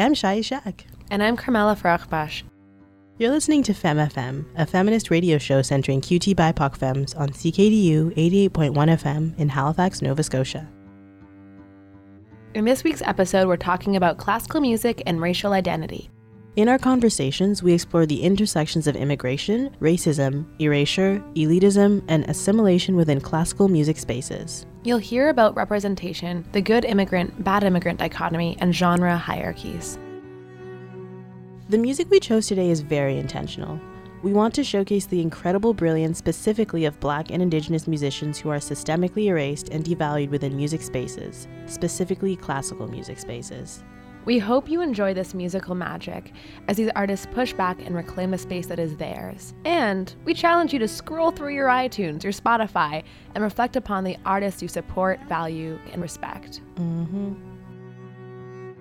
I'm Shaya Ishaq. And I'm Carmella Farahbakhsh. You're listening to FemFM, a feminist radio show centering QT BIPOC femmes on CKDU 88.1 FM in Halifax, Nova Scotia. In this week's episode, we're talking about classical music and racial identity. In our conversations, we explore the intersections of immigration, racism, erasure, elitism, and assimilation within classical music spaces. You'll hear about representation, the good immigrant, bad immigrant dichotomy, and genre hierarchies. The music we chose today is very intentional. We want to showcase the incredible brilliance specifically of black and indigenous musicians who are systemically erased and devalued within music spaces, specifically classical music spaces. We hope you enjoy this musical magic as these artists push back and reclaim a space that is theirs. And we challenge you to scroll through your iTunes, your Spotify, and reflect upon the artists you support, value, and respect. Mm-hmm.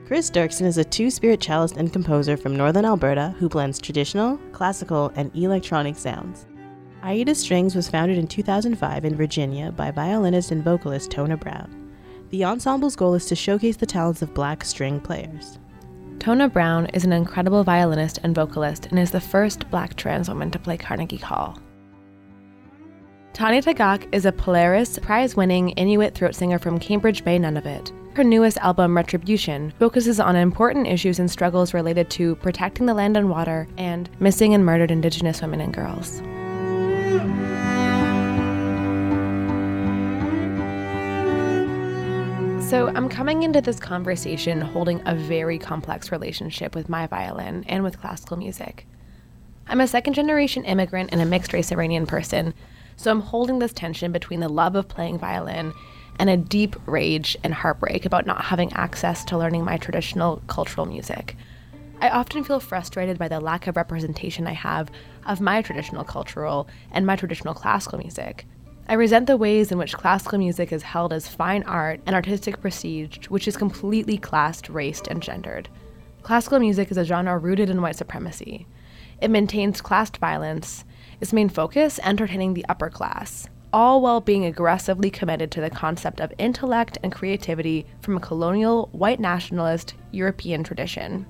Cris Derksen is a two spirit cellist and composer from northern Alberta who blends traditional, classical, and electronic sounds. Aida Strings was founded in 2005 in Virginia by violinist and vocalist Tona Brown. The ensemble's goal is to showcase the talents of black string players. Tona Brown is an incredible violinist and vocalist and is the first black trans woman to play Carnegie Hall. Tanya Tagaq is a Polaris prize winning Inuit throat singer from Cambridge Bay, Nunavut. Her newest album, Retribution, focuses on important issues and struggles related to protecting the land and water and missing and murdered Indigenous women and girls. So, I'm coming into this conversation holding a very complex relationship with my violin and with classical music. I'm a second generation immigrant and a mixed race Iranian person, so I'm holding this tension between the love of playing violin and a deep rage and heartbreak about not having access to learning my traditional cultural music. I often feel frustrated by the lack of representation I have of my traditional cultural and my traditional classical music. I resent the ways in which classical music is held as fine art and artistic prestige, which is completely classed, raced, and gendered. Classical music is a genre rooted in white supremacy. It maintains classed violence, its main focus entertaining the upper class, all while being aggressively committed to the concept of intellect and creativity from a colonial, white nationalist, European tradition,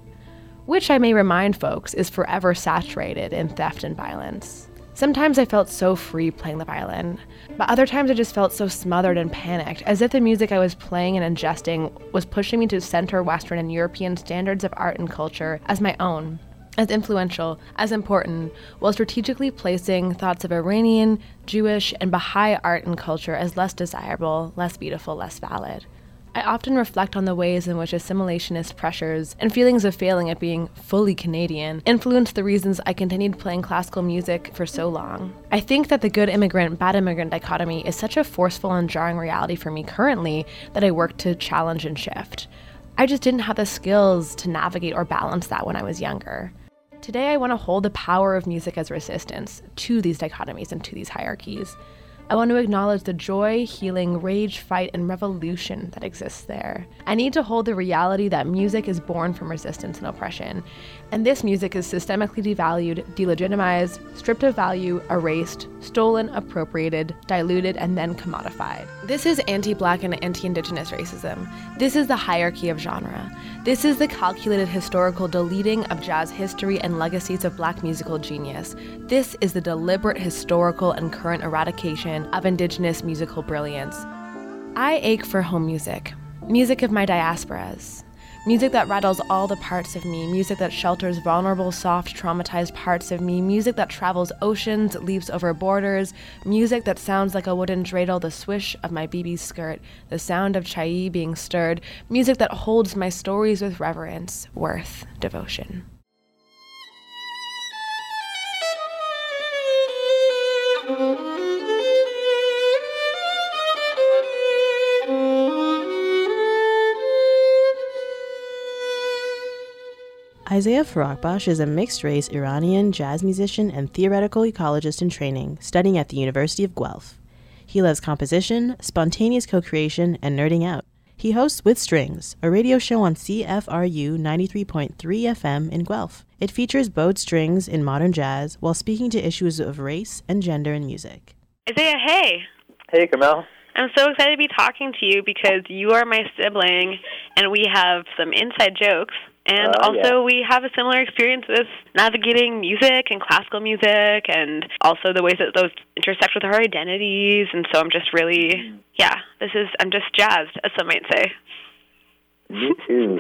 which I may remind folks is forever saturated in theft and violence. Sometimes I felt so free playing the violin, but other times I just felt so smothered and panicked, as if the music I was playing and ingesting was pushing me to center Western and European standards of art and culture as my own, as influential, as important, while strategically placing thoughts of Iranian, Jewish, and Baha'i art and culture as less desirable, less beautiful, less valid. I often reflect on the ways in which assimilationist pressures and feelings of failing at being fully Canadian influenced the reasons I continued playing classical music for so long. I think that the good immigrant, bad immigrant dichotomy is such a forceful and jarring reality for me currently that I work to challenge and shift. I just didn't have the skills to navigate or balance that when I was younger. Today, I want to hold the power of music as resistance to these dichotomies and to these hierarchies. I want to acknowledge the joy, healing, rage, fight, and revolution that exists there. I need to hold the reality that music is born from resistance and oppression, and this music is systemically devalued, delegitimized, stripped of value, erased, stolen, appropriated, diluted, and then commodified. This is anti black and anti indigenous racism. This is the hierarchy of genre. This is the calculated historical deleting of jazz history and legacies of black musical genius. This is the deliberate historical and current eradication of indigenous musical brilliance. I ache for home music, music of my diasporas, music that rattles all the parts of me, music that shelters vulnerable, soft, traumatized parts of me, music that travels oceans, leaps over borders, music that sounds like a wooden dreidel, the swish of my BB skirt, the sound of chai being stirred, music that holds my stories with reverence, worth, devotion. Isaiah Farahbakhsh is a mixed race Iranian jazz musician and theoretical ecologist in training, studying at the University of Guelph. He loves composition, spontaneous co creation, and nerding out. He hosts With Strings, a radio show on CFRU 93.3 FM in Guelph. It features bowed strings in modern jazz while speaking to issues of race and gender in music. Isaiah, hey. Hey, Carmel. I'm so excited to be talking to you because you are my sibling and we have some inside jokes. And Uh, also, yeah. we have a similar experience with navigating music and classical music, and also the ways that those intersect with our identities. And so, I'm just really, yeah, this is, I'm just jazzed, as some might say. Me too.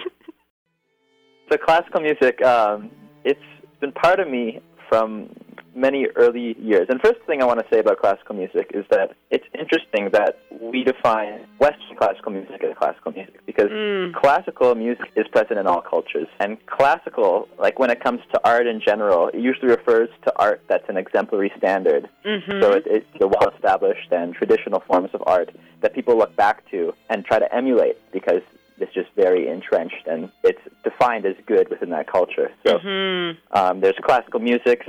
so classical music, um, it's been part of me from many early years. And first thing I want to say about classical music is that it's interesting that we define Western classical music as classical music because Mm. classical music is present in all cultures. And classical, like when it comes to art in general, it usually refers to art that's an exemplary standard. Mm-hmm. So it, it's the well established and traditional forms of art that people look back to and try to emulate because it's just very entrenched and it's defined as good within that culture. So Mhm. um, there's classical musics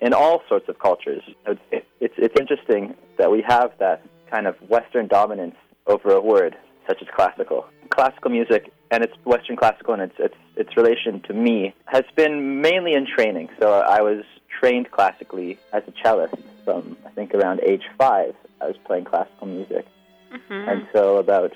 in all sorts of cultures. I would say It's, it's interesting that we have that kind of Western dominance over a word such as classical. Classical music and its Western classical and its, its, its relation to me has been mainly in training. So I was trained classically as a cellist from, I think, around age five. I was playing classical music. Mhm. And so about,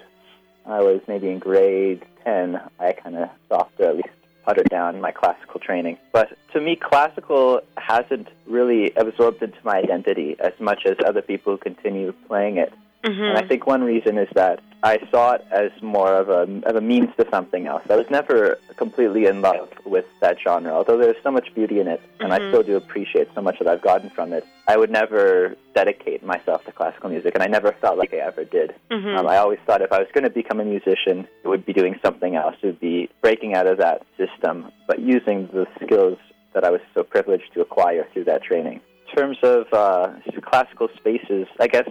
I was maybe in grade 10, I kind of stopped or at least puttered down my classical training. But to me, classical hasn't really absorbed into my identity as much as other people who continue playing it. Mhm. And I think one reason is that I saw it as more of a, of a means to something else. I was never completely in love with that genre, although there's so much beauty in it, and I Mhm. still do appreciate so much that I've gotten from it. I would never dedicate myself to classical music, and I never felt like I ever did. Mhm. Um, I always thought if I was going to become a musician, it would be doing something else. It would be breaking out of that system, but using the skills that I was so privileged to acquire through that training. In terms of uh, classical spaces, I guess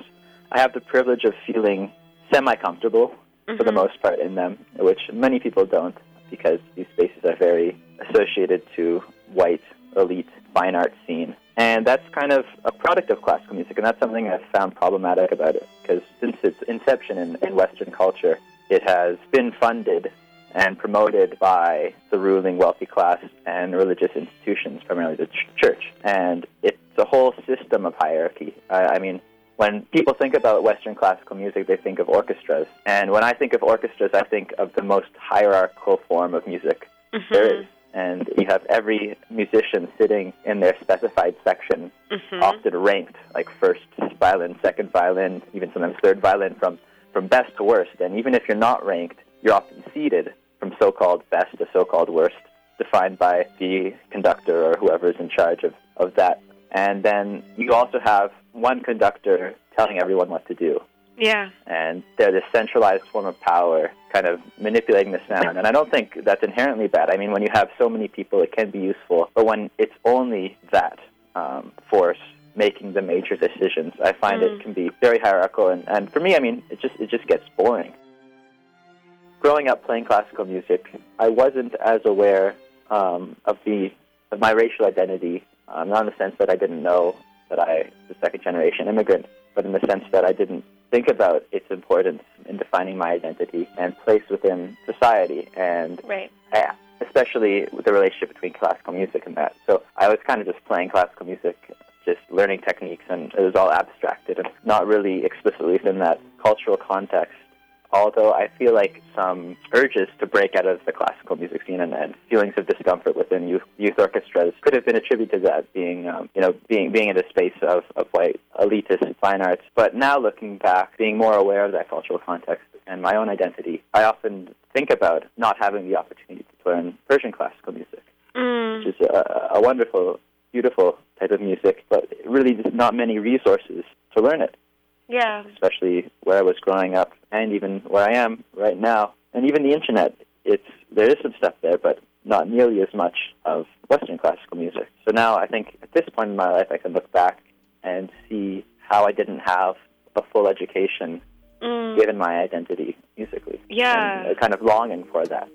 I have the privilege of feeling semi-comfortable for the Mhm. most part in them, which many people don't because these spaces are very associated to white elite fine art scene. And that's kind of a product of classical music, and that's something I've found problematic about it because since its inception in, in Western culture, it has been funded and promoted by the ruling wealthy class and religious institutions, primarily the ch- church. And it's a whole system of hierarchy. I, I mean, when people think about Western classical music, they think of orchestras. And when I think of orchestras, I think of the most hierarchical form of music Mhm. there is. And you have every musician sitting in their specified section, Mhm. often ranked, like first violin, second violin, even sometimes third violin, from, from best to worst. And even if you're not ranked, you're often seated from so-called best to so-called worst, defined by the conductor or whoever is in charge of, of that. And then you also have one conductor telling everyone what to do Yeah. and they're this centralized form of power kind of manipulating the sound. And I don't think that's inherently bad. I mean, when you have so many people, it can be useful. But when it's only that um, force making the major decisions, I find Mm. it can be very hierarchical. And, and for me, I mean, it just it just gets boring. Growing up playing classical music, I wasn't as aware um, of the of my racial identity. Um, not in the sense that I didn't know that I was a second generation immigrant, but in the sense that I didn't think about its importance in defining my identity and place within society, and Right. especially with the relationship between classical music and that. So I was kind of just playing classical music, just learning techniques, and it was all abstracted and not really explicitly within that cultural context. Although I feel like some urges to break out of the classical music scene and, and feelings of discomfort within youth, youth orchestras could have been attributed to that being, um, you know, being being in a space of, of white elitist fine arts. But now looking back, being more aware of that cultural context and my own identity, I often think about not having the opportunity to learn Persian classical music, Mm. which is a, a wonderful, beautiful type of music, but really just not many resources to learn it Yeah. especially where I was growing up and even where I am right now. And even the internet, it's there is some stuff there, but not nearly as much of Western classical music. So now I think at this point in my life I can look back and see how I didn't have a full education Mm. given my identity musically. Yeah. And kind of longing for that.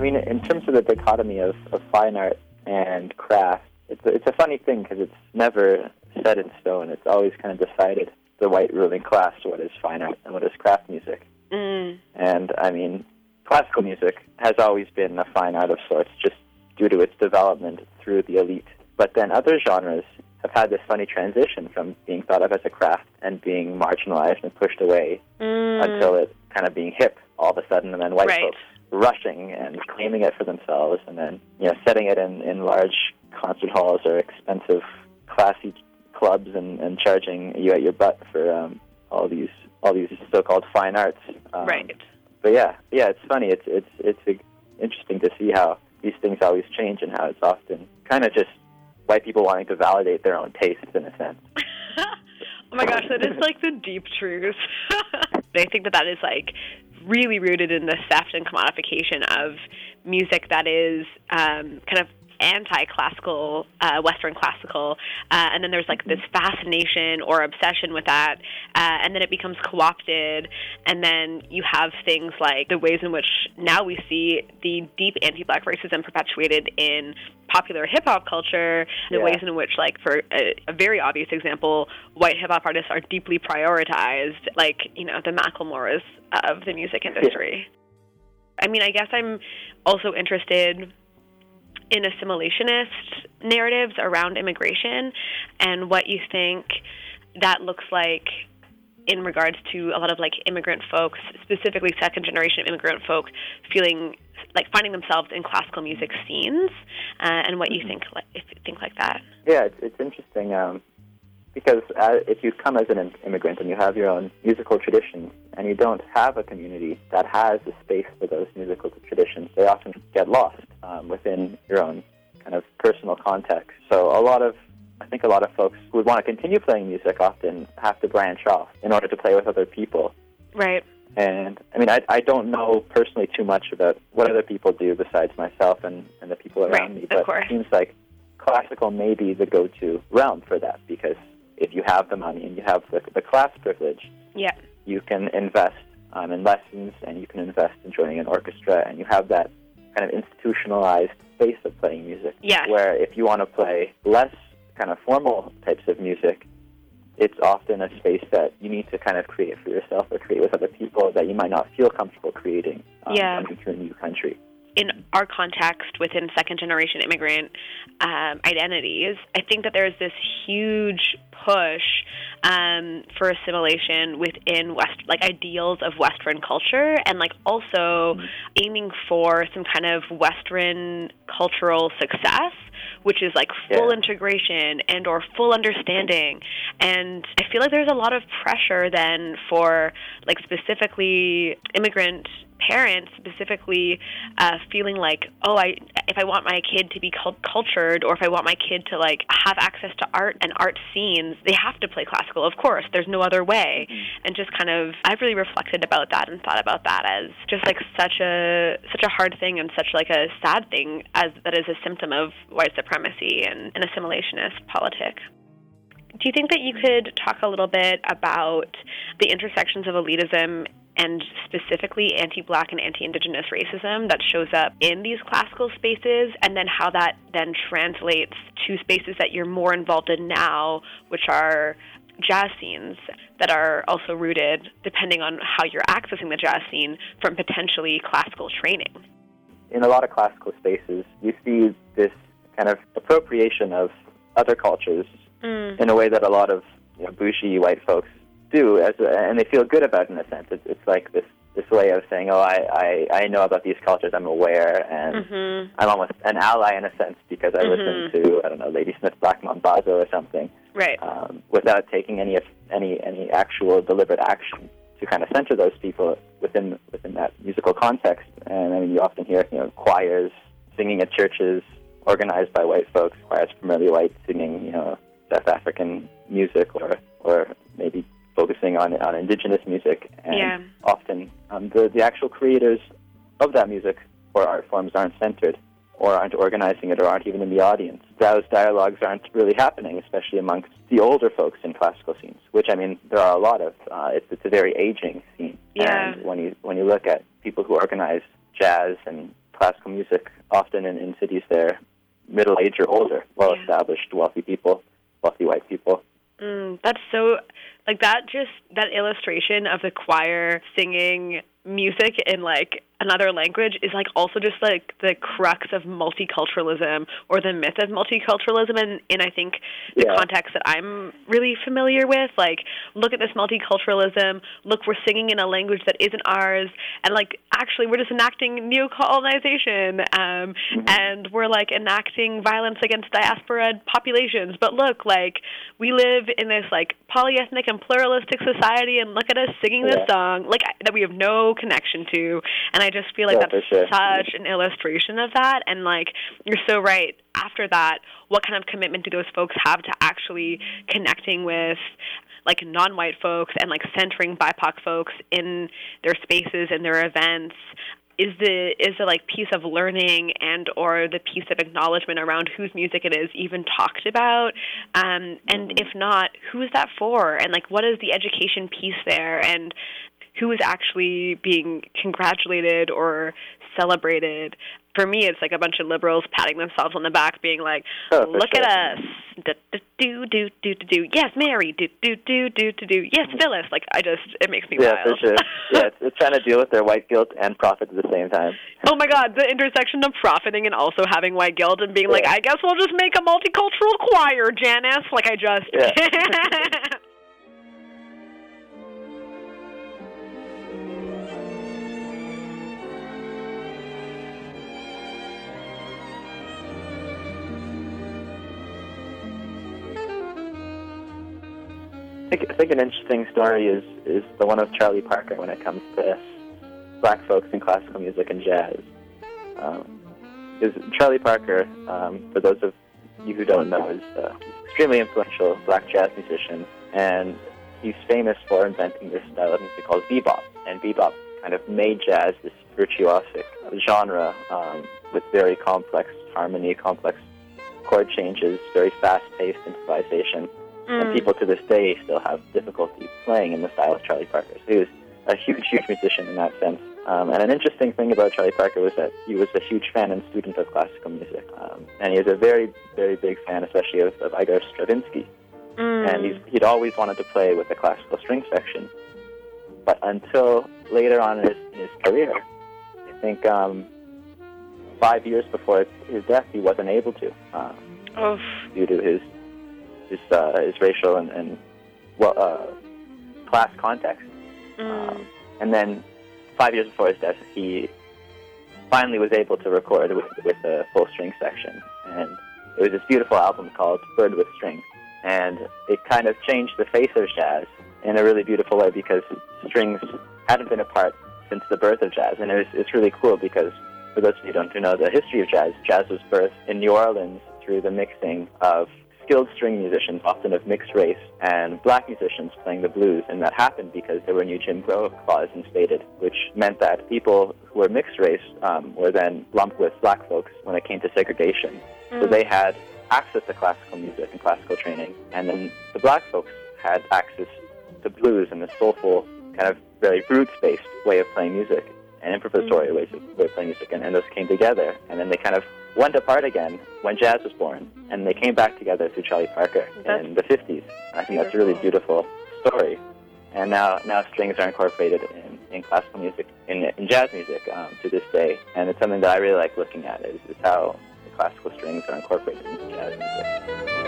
I mean, in terms of the dichotomy of, of fine art and craft, it's a, it's a funny thing because it's never set in stone. It's always kind of decided the white ruling class what is fine art and what is craft music. Mm. And I mean, classical music has always been a fine art of sorts, just due to its development through the elite But then other genres have had this funny transition from being thought of as a craft and being marginalized and pushed away Mm. until it kind of being hip all of a sudden, and then white Right. folks rushing and claiming it for themselves, and then you know setting it in, in large concert halls or expensive, classy clubs, and, and charging you at your butt for um, all these all these so-called fine arts. Um, right. But yeah, yeah, it's funny. It's it's it's interesting to see how these things always change and how it's often kind of just white people wanting to validate their own tastes in a sense. oh my gosh, that is like the deep truth. I think that that is like really rooted in the theft and commodification of music that is um, kind of anti-classical, uh, Western classical, uh, and then there's like this fascination or obsession with that, uh, and then it becomes co-opted, and then you have things like the ways in which now we see the deep anti-black racism perpetuated in popular hip hop culture, the Yeah. ways in which, like, for a, a very obvious example, white hip hop artists are deeply prioritized, like, you know, the Macklemores of the music industry. I mean, I guess I'm also interested in assimilationist narratives around immigration and what you think that looks like in regards to a lot of like immigrant folks, specifically second generation immigrant folk, feeling like finding themselves in classical music scenes, uh, and what you think like if you think like that. Yeah, it's, it's interesting um, because uh, if you come as an immigrant and you have your own musical traditions and you don't have a community that has a space for those musical traditions, they often get lost um, within your own kind of personal context. So a lot of I think a lot of folks who would want to continue playing music often have to branch off in order to play with other people. Right. And I mean, I, I don't know personally too much about what other people do besides myself and, and the people around Right, me, but it seems like classical may be the go-to realm for that because if you have the money and you have the, the class privilege, Yeah. you can invest um, in lessons and you can invest in joining an orchestra and you have that kind of institutionalized space of playing music. Yes. Where if you want to play less kind of formal types of music, it's often a space that you need to kind of create for yourself or create with other people that you might not feel comfortable creating um, Yeah. coming to a new country. In our context within second generation immigrant um, identities, I think that there's this huge push um, for assimilation within West, like ideals of Western culture, and like also aiming for some kind of Western cultural success, which is like full Yeah. integration and or full understanding. And I feel like there's a lot of pressure then for like specifically immigrant parents specifically uh, feeling like oh I if I want my kid to be cultured or if I want my kid to like have access to art and art scenes they have to play classical. Of course there's no other way. And just kind of I've really reflected about that and thought about that as just like such a such a hard thing and such like a sad thing as that is a symptom of white supremacy and an assimilationist politic do you think that you could talk a little bit about the intersections of elitism and specifically anti-black and anti-indigenous racism that shows up in these classical spaces and then how that then translates to spaces that you're more involved in now which are jazz scenes that are also rooted depending on how you're accessing the jazz scene from potentially classical training. In a lot of classical spaces, you see this kind of appropriation of other cultures mm. in a way that a lot of you know, bougie white folks do, as a, and they feel good about it in a sense. It's, it's like this this way of saying, "Oh, I, I I know about these cultures. I'm aware, and mm-hmm. I'm almost an ally in a sense because I listen to I don't know Ladysmith Black Mambazo or something, right um, without taking any any any actual deliberate action to kind of center those people within within that musical context. And I mean, you often hear you know choirs singing at churches organized by white folks, choirs primarily white singing you know South African music or or maybe on on indigenous music. And Yeah. often um, the the actual creators of that music or art forms aren't centered or aren't organizing it or aren't even in the audience. Those dialogues aren't really happening, especially amongst the older folks in classical scenes, which I mean there are a lot of. Uh, it's, it's a very aging scene, Yeah. and when you when you look at people who organize jazz and classical music, often in, in cities they're middle aged or older, well established, wealthy people, wealthy white people. Mm, that's so like that just that illustration of the choir singing music in like another language is like also just like the crux of multiculturalism or the myth of multiculturalism. And in I think the Yeah. context that I'm really familiar with like look at this multiculturalism look we're singing in a language that isn't ours. And like actually we're just enacting neocolonization um and we're like enacting violence against diaspora populations. But look like we live in this like polyethnic and pluralistic society and look at us singing this Yeah. song like that we have no connection to. And I just feel like Yeah, that's sure. such an illustration of that. And like you're so right. After that what kind of commitment do those folks have to actually connecting with like non-white folks and like centering BIPOC folks in their spaces and their events? Is the is the like piece of learning and or the piece of acknowledgement around whose music it is even talked about? Um, and if not who is that for? And like what is the education piece there? And who is actually being congratulated or celebrated. For me, it's like a bunch of liberals patting themselves on the back, being like, Oh, "Look sure. at us, do do do do do do. Yes, Mary, do do do do do do. Yes, Phyllis." Like I just, it makes me Yeah, for wild. sure. Yeah, it's, it's trying to deal with their white guilt and profit at the same time. oh my God, the intersection of profiting and also having white guilt and being like, "I guess we'll just make a multicultural choir, Janice." Like I just. Yeah. think, I think an interesting story is, is the one of Charlie Parker when it comes to black folks in classical music and jazz. Um, is Charlie Parker, um, for those of you who don't know, is uh, extremely influential black jazz musician, and he's famous for inventing this style of music called bebop. And bebop kind of made jazz this virtuosic genre um, with very complex harmony, complex chord changes, very fast-paced improvisation and Mm. people to this day still have difficulty playing in the style of Charlie Parker. So he was a huge, huge musician in that sense. Um, and an interesting thing about Charlie Parker was that he was a huge fan and student of classical music. Um, and he was a very, very big fan, especially of, of Igor Stravinsky. Mm. And he's, he'd always wanted to play with the classical string section. But until later on in his, in his career, I think um, five years before his death, he wasn't able to. Uh, due to his his uh, his racial and, and well uh, class context. Mm. Um, and then five years before his death, he finally was able to record with with a full string section, and it was this beautiful album called Bird with Strings, and it kind of changed the face of jazz in a really beautiful way because strings hadn't been a part since the birth of jazz, and it was, it's really cool because for those of you who don't know the history of jazz, jazz was birthed in New Orleans through the mixing of skilled string musicians, often of mixed race, and black musicians playing the blues. And that happened because there were new Jim Crow laws instated, which meant that people who were mixed race um, were then lumped with black folks when it came to segregation. So they had access to classical music and classical training, and then the black folks had access to blues and the soulful, kind of very roots-based way of playing music and improvisatory ways of, way of playing music, and, and those came together, and then they kind of went apart again when jazz was born, and they came back together through Charlie Parker That's in the 50s. I think that's a really beautiful story. And now, now strings are incorporated in, in classical music, in, in jazz music um, to this day, and it's something that I really like looking at is, is how the classical strings are incorporated into jazz music.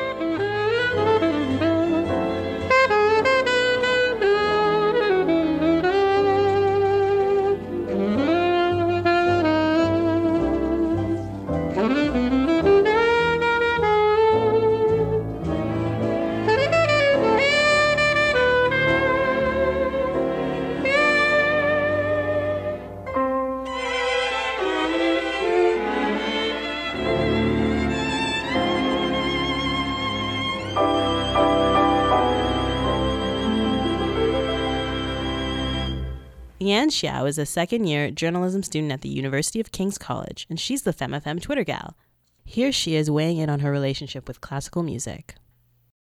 Xiao is a second year journalism student at the University of King's College, and she's the FemFM Twitter gal. Here she is weighing in on her relationship with classical music.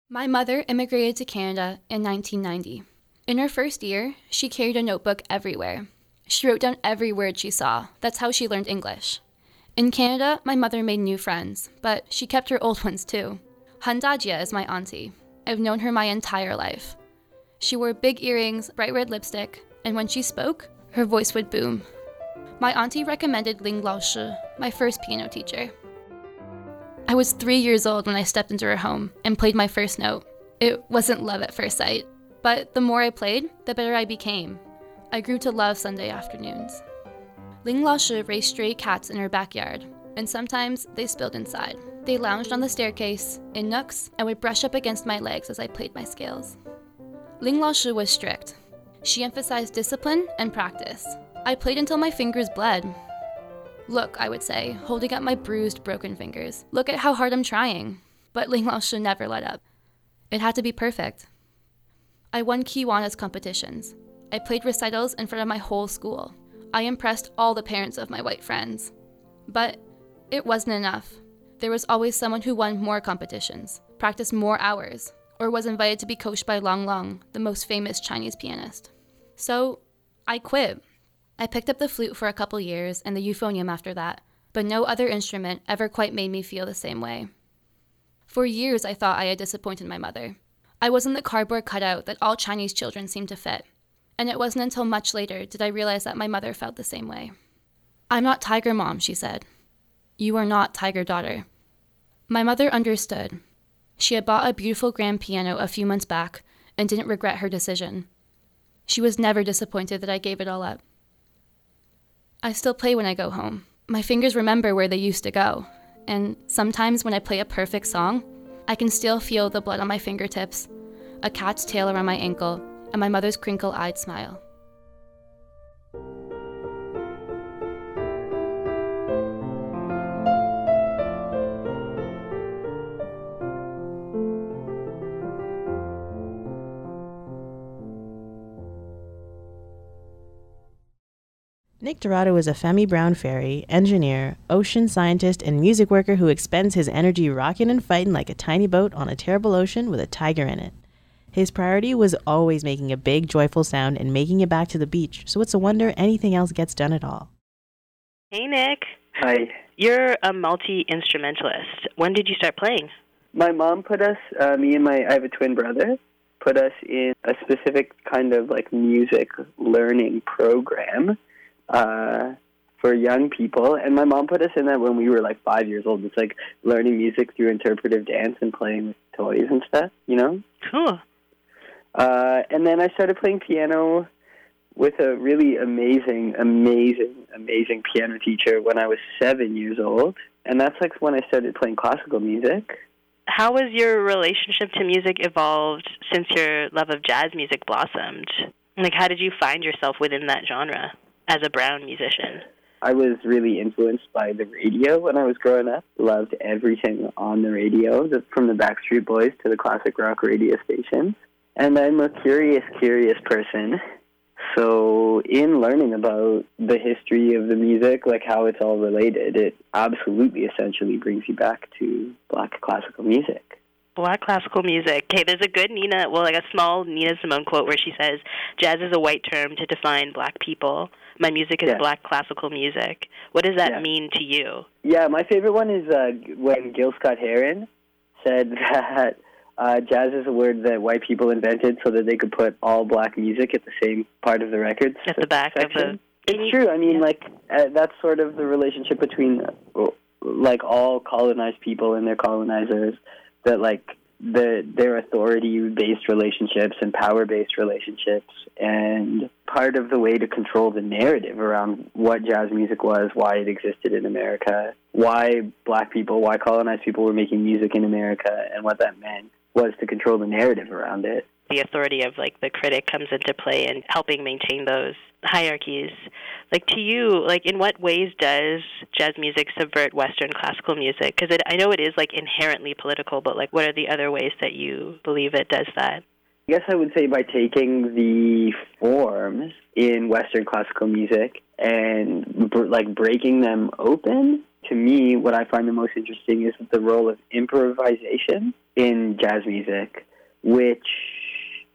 My mother immigrated to Canada in 1990. In her first year, she carried a notebook everywhere. She wrote down every word she saw. That's how she learned English. In Canada, my mother made new friends, but she kept her old ones too. Handajia is my auntie. I've known her my entire life. She wore big earrings, bright red lipstick, and when she spoke, her voice would boom. My auntie recommended Ling Lao Shi, my first piano teacher. I was three years old when I stepped into her home and played my first note. It wasn't love at first sight, but the more I played, the better I became. I grew to love Sunday afternoons. Ling Lao Shi raised stray cats in her backyard, and sometimes they spilled inside. They lounged on the staircase, in nooks, and would brush up against my legs as I played my scales. Ling Lao Shi was strict. She emphasized discipline and practice. I played until my fingers bled. Look, I would say, holding up my bruised, broken fingers. Look at how hard I'm trying. But Ling Lao Shi never let up. It had to be perfect. I won Kiwanis competitions. I played recitals in front of my whole school. I impressed all the parents of my white friends. But it wasn't enough. There was always someone who won more competitions, practiced more hours, or was invited to be coached by Lang Lang, the most famous Chinese pianist. So I quit. I picked up the flute for a couple years and the euphonium after that, but no other instrument ever quite made me feel the same way. For years, I thought I had disappointed my mother. I wasn't the cardboard cutout that all Chinese children seem to fit. And it wasn't until much later did I realize that my mother felt the same way. I'm not Tiger Mom, she said. You are not Tiger Daughter. My mother understood. She had bought a beautiful grand piano a few months back and didn't regret her decision. She was never disappointed that I gave it all up. I still play when I go home. My fingers remember where they used to go, and sometimes when I play a perfect song, I can still feel the blood on my fingertips, a cat's tail around my ankle, and my mother's crinkle eyed smile. Nick Dourado is a femme-y Brown fairy, engineer, ocean scientist, and music worker who expends his energy rocking and fighting like a tiny boat on a terrible ocean with a tiger in it. His priority was always making a big, joyful sound and making it back to the beach, so it's a wonder anything else gets done at all. Hey, Nick. Hi. You're a multi instrumentalist. When did you start playing? My mom put us, uh, me and my, I have a twin brother, put us in a specific kind of like music learning program uh, for young people. And my mom put us in that when we were like five years old. It's like learning music through interpretive dance and playing with toys and stuff, you know? Cool. Uh, and then I started playing piano with a really amazing, amazing, amazing piano teacher when I was seven years old. And that's like when I started playing classical music. How has your relationship to music evolved since your love of jazz music blossomed? Like, how did you find yourself within that genre as a Brown musician? I was really influenced by the radio when I was growing up. Loved everything on the radio, from the Backstreet Boys to the classic rock radio stations. And I'm a curious, curious person. So, in learning about the history of the music, like how it's all related, it absolutely essentially brings you back to black classical music. Black classical music. Okay, there's a good Nina, well, like a small Nina Simone quote where she says, Jazz is a white term to define black people. My music is black classical music. What does that Yeah. mean to you? Yeah, my favorite one is uh, when Gil Scott Heron said that uh, jazz is a word that white people invented so that they could put all black music at the same part of the record At the back of the. section. It's true. I mean, Yeah. like uh, that's sort of the relationship between uh, like all colonized people and their colonizers. That like the their authority based relationships and power based relationships, and part of the way to control the narrative around what jazz music was, why it existed in America, why black people, why colonized people were making music in America, and what that meant was to control the narrative around it. The authority of like the critic comes into play in helping maintain those hierarchies. Like to you, like in what ways does jazz music subvert Western classical music? Because I know it is like inherently political, but like what are the other ways that you believe it does that? I guess I would say by taking the forms in Western classical music and br- like breaking them open. To me, what I find the most interesting is the role of improvisation in jazz music, which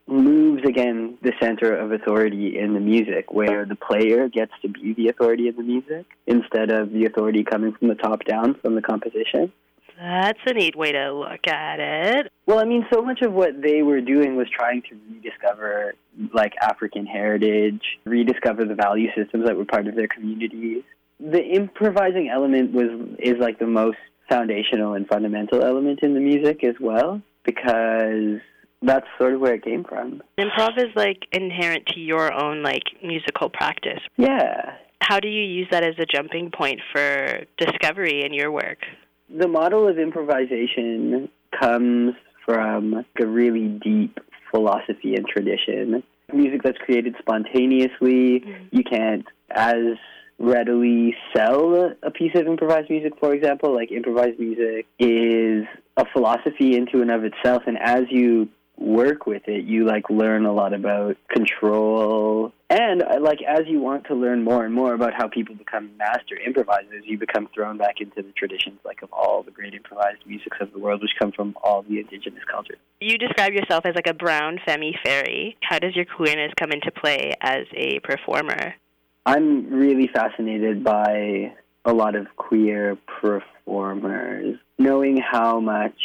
moves again the center of authority in the music, where the player gets to be the authority in the music instead of the authority coming from the top down from the composition. That's a neat way to look at it. Well, I mean, so much of what they were doing was trying to rediscover like African heritage, rediscover the value systems that were part of their communities. The improvising element was is like the most foundational and fundamental element in the music as well because that's sort of where it came from. Improv is like inherent to your own like musical practice. Yeah. How do you use that as a jumping point for discovery in your work? The model of improvisation comes from a really deep philosophy and tradition. Music that's created spontaneously, mm-hmm. you can't as readily sell a piece of improvised music, for example. Like improvised music is a philosophy into and of itself, and as you work with it, you like learn a lot about control. And uh, like as you want to learn more and more about how people become master improvisers, you become thrown back into the traditions like of all the great improvised musics of the world, which come from all the indigenous cultures. You describe yourself as like a brown femme fairy. How does your queerness come into play as a performer? I'm really fascinated by a lot of queer performers, knowing how much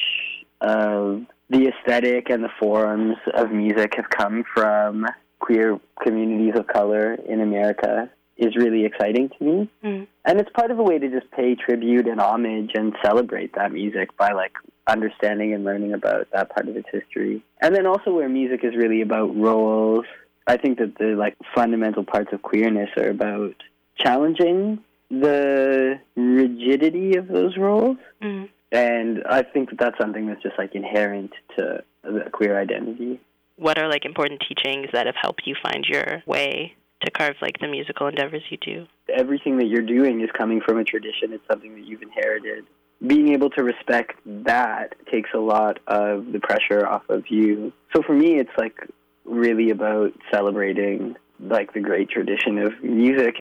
of the aesthetic and the forms of music have come from queer communities of color in America is really exciting to me. Mm. And it's part of a way to just pay tribute and homage and celebrate that music by like understanding and learning about that part of its history. And then also where music is really about roles. I think that the like fundamental parts of queerness are about challenging the rigidity of those roles. Mm and I think that that's something that's just like inherent to the queer identity. What are like important teachings that have helped you find your way to carve like the musical endeavors you do? Everything that you're doing is coming from a tradition. It's something that you've inherited. Being able to respect that takes a lot of the pressure off of you. So for me, it's like really about celebrating like the great tradition of music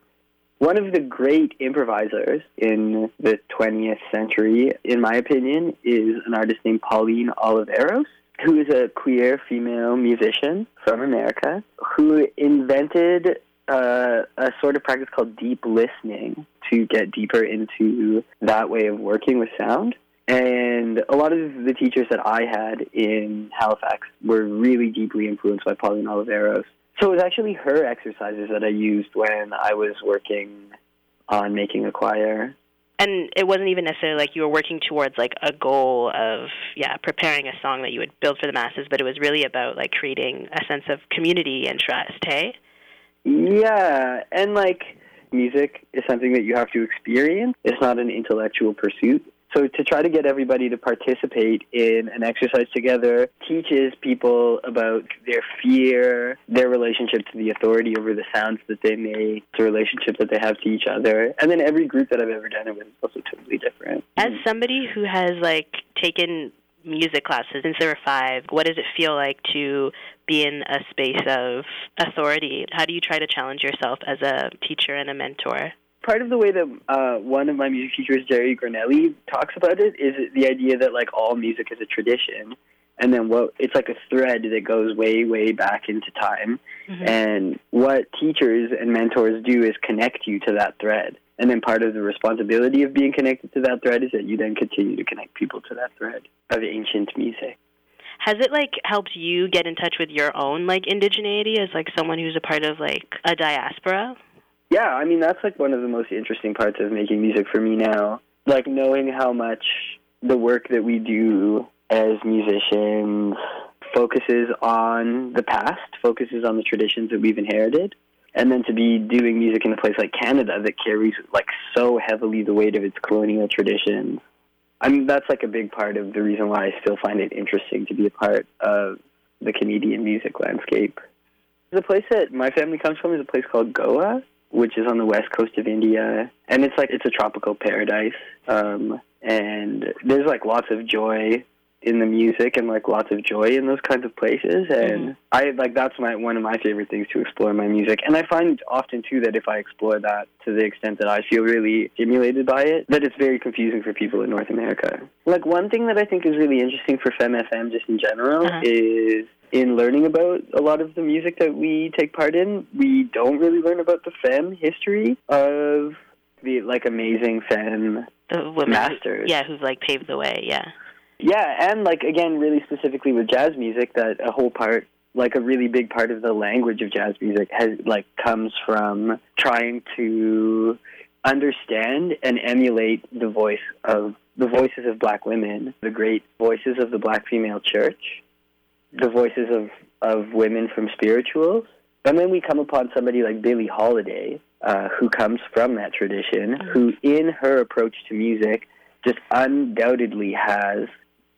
one of the great improvisers in the 20th century, in my opinion, is an artist named Pauline Oliveros, who is a queer female musician from America who invented uh, a sort of practice called deep listening to get deeper into that way of working with sound. And a lot of the teachers that I had in Halifax were really deeply influenced by Pauline Oliveros. So it was actually her exercises that I used when I was working on making a choir. And it wasn't even necessarily like you were working towards like a goal of yeah preparing a song that you would build for the masses, but it was really about like creating a sense of community and trust. Hey. Yeah, and like music is something that you have to experience. It's not an intellectual pursuit. So to try to get everybody to participate in an exercise together teaches people about their fear, their relationship to the authority over the sounds that they make, the relationship that they have to each other. And then every group that I've ever done it with is also totally different. As somebody who has like taken music classes since they were five, what does it feel like to be in a space of authority? How do you try to challenge yourself as a teacher and a mentor? Part of the way that uh, one of my music teachers, Jerry Granelli, talks about it is the idea that like all music is a tradition, and then what it's like a thread that goes way, way back into time. Mm-hmm. And what teachers and mentors do is connect you to that thread. And then part of the responsibility of being connected to that thread is that you then continue to connect people to that thread of ancient music. Has it like helped you get in touch with your own like indigeneity as like someone who's a part of like a diaspora? Yeah, I mean that's like one of the most interesting parts of making music for me now. Like knowing how much the work that we do as musicians focuses on the past, focuses on the traditions that we've inherited, and then to be doing music in a place like Canada that carries like so heavily the weight of its colonial traditions. I mean that's like a big part of the reason why I still find it interesting to be a part of the Canadian music landscape. The place that my family comes from is a place called Goa, which is on the west coast of India, and it's like it's a tropical paradise. Um, and there's like lots of joy in the music and like lots of joy in those kinds of places and mm-hmm. i like that's my one of my favorite things to explore in my music and i find often too that if i explore that to the extent that i feel really stimulated by it that it's very confusing for people in north america like one thing that i think is really interesting for femfm just in general uh-huh. is in learning about a lot of the music that we take part in, we don't really learn about the femme history of the like amazing fan The women, Masters. Who, yeah, who've like paved the way. Yeah. Yeah, and like again, really specifically with jazz music, that a whole part, like a really big part of the language of jazz music, has like comes from trying to understand and emulate the voice of the voices of black women, the great voices of the black female church, the voices of of women from spirituals, and then we come upon somebody like Billie Holiday, uh, who comes from that tradition, who in her approach to music just undoubtedly has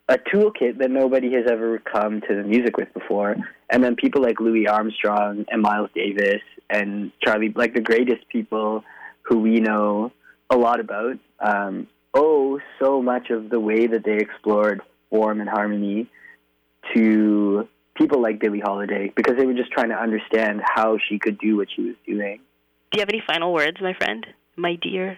a toolkit that nobody has ever come to the music with before. And then people like Louis Armstrong and Miles Davis and Charlie, like the greatest people who we know a lot about, um, owe so much of the way that they explored form and harmony to people like Billie Holiday because they were just trying to understand how she could do what she was doing. Do you have any final words, my friend, my dear?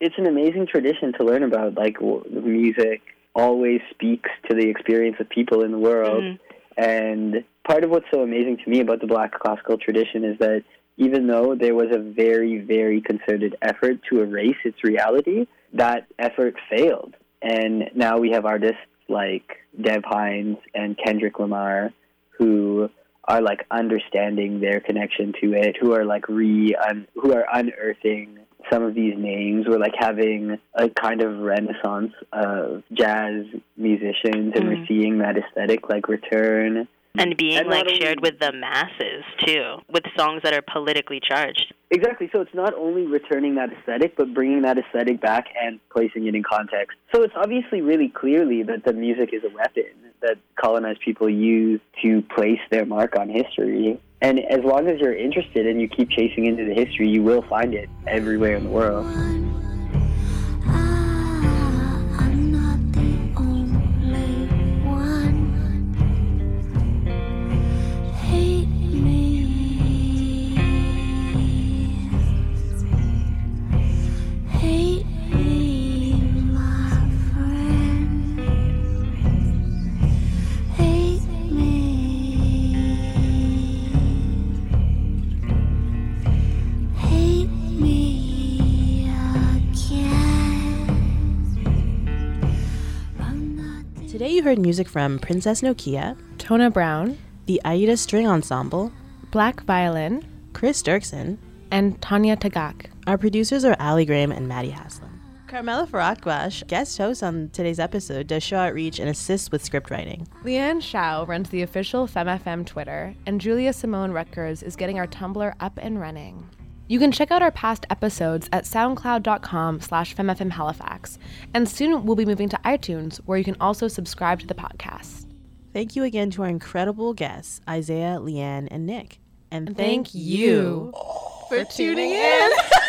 It's an amazing tradition to learn about. Like music always speaks to the experience of people in the world, Mhm. and part of what's so amazing to me about the Black classical tradition is that even though there was a very, very concerted effort to erase its reality, that effort failed. And now we have artists like Dev Hynes and Kendrick Lamar who are like understanding their connection to it, who are like re un- who are unearthing some of these names. We're like having a kind of renaissance of jazz musicians, and we're Mhm. seeing that aesthetic like return. And being And like not only- shared with the masses too, with songs that are politically charged. Exactly. So it's not only returning that aesthetic, but bringing that aesthetic back and placing it in context. So it's obviously really clearly that the music is a weapon that colonized people use to place their mark on history. And as long as you're interested and you keep chasing into the history, you will find it everywhere in the world. Today you heard music from Princess Nokia, Tona Brown, the Aida String Ensemble, Black Violin, Cris Derksen. and Tanya Tagaq. Our producers are Ali Graham and Maddie Haslam. Carmella Farahbakhsh, guest host on today's episode, does show outreach and assists with script writing. Lianne Xiao runs the official Femme FM Twitter, and Julia Simone Rutgers is getting our Tumblr up and running. You can check out our past episodes at soundcloud.com slash femfmhalifax, and soon we'll be moving to iTunes, where you can also subscribe to the podcast. Thank you again to our incredible guests, Isaiah, Lianne, and Nick. And Thank you for tuning in.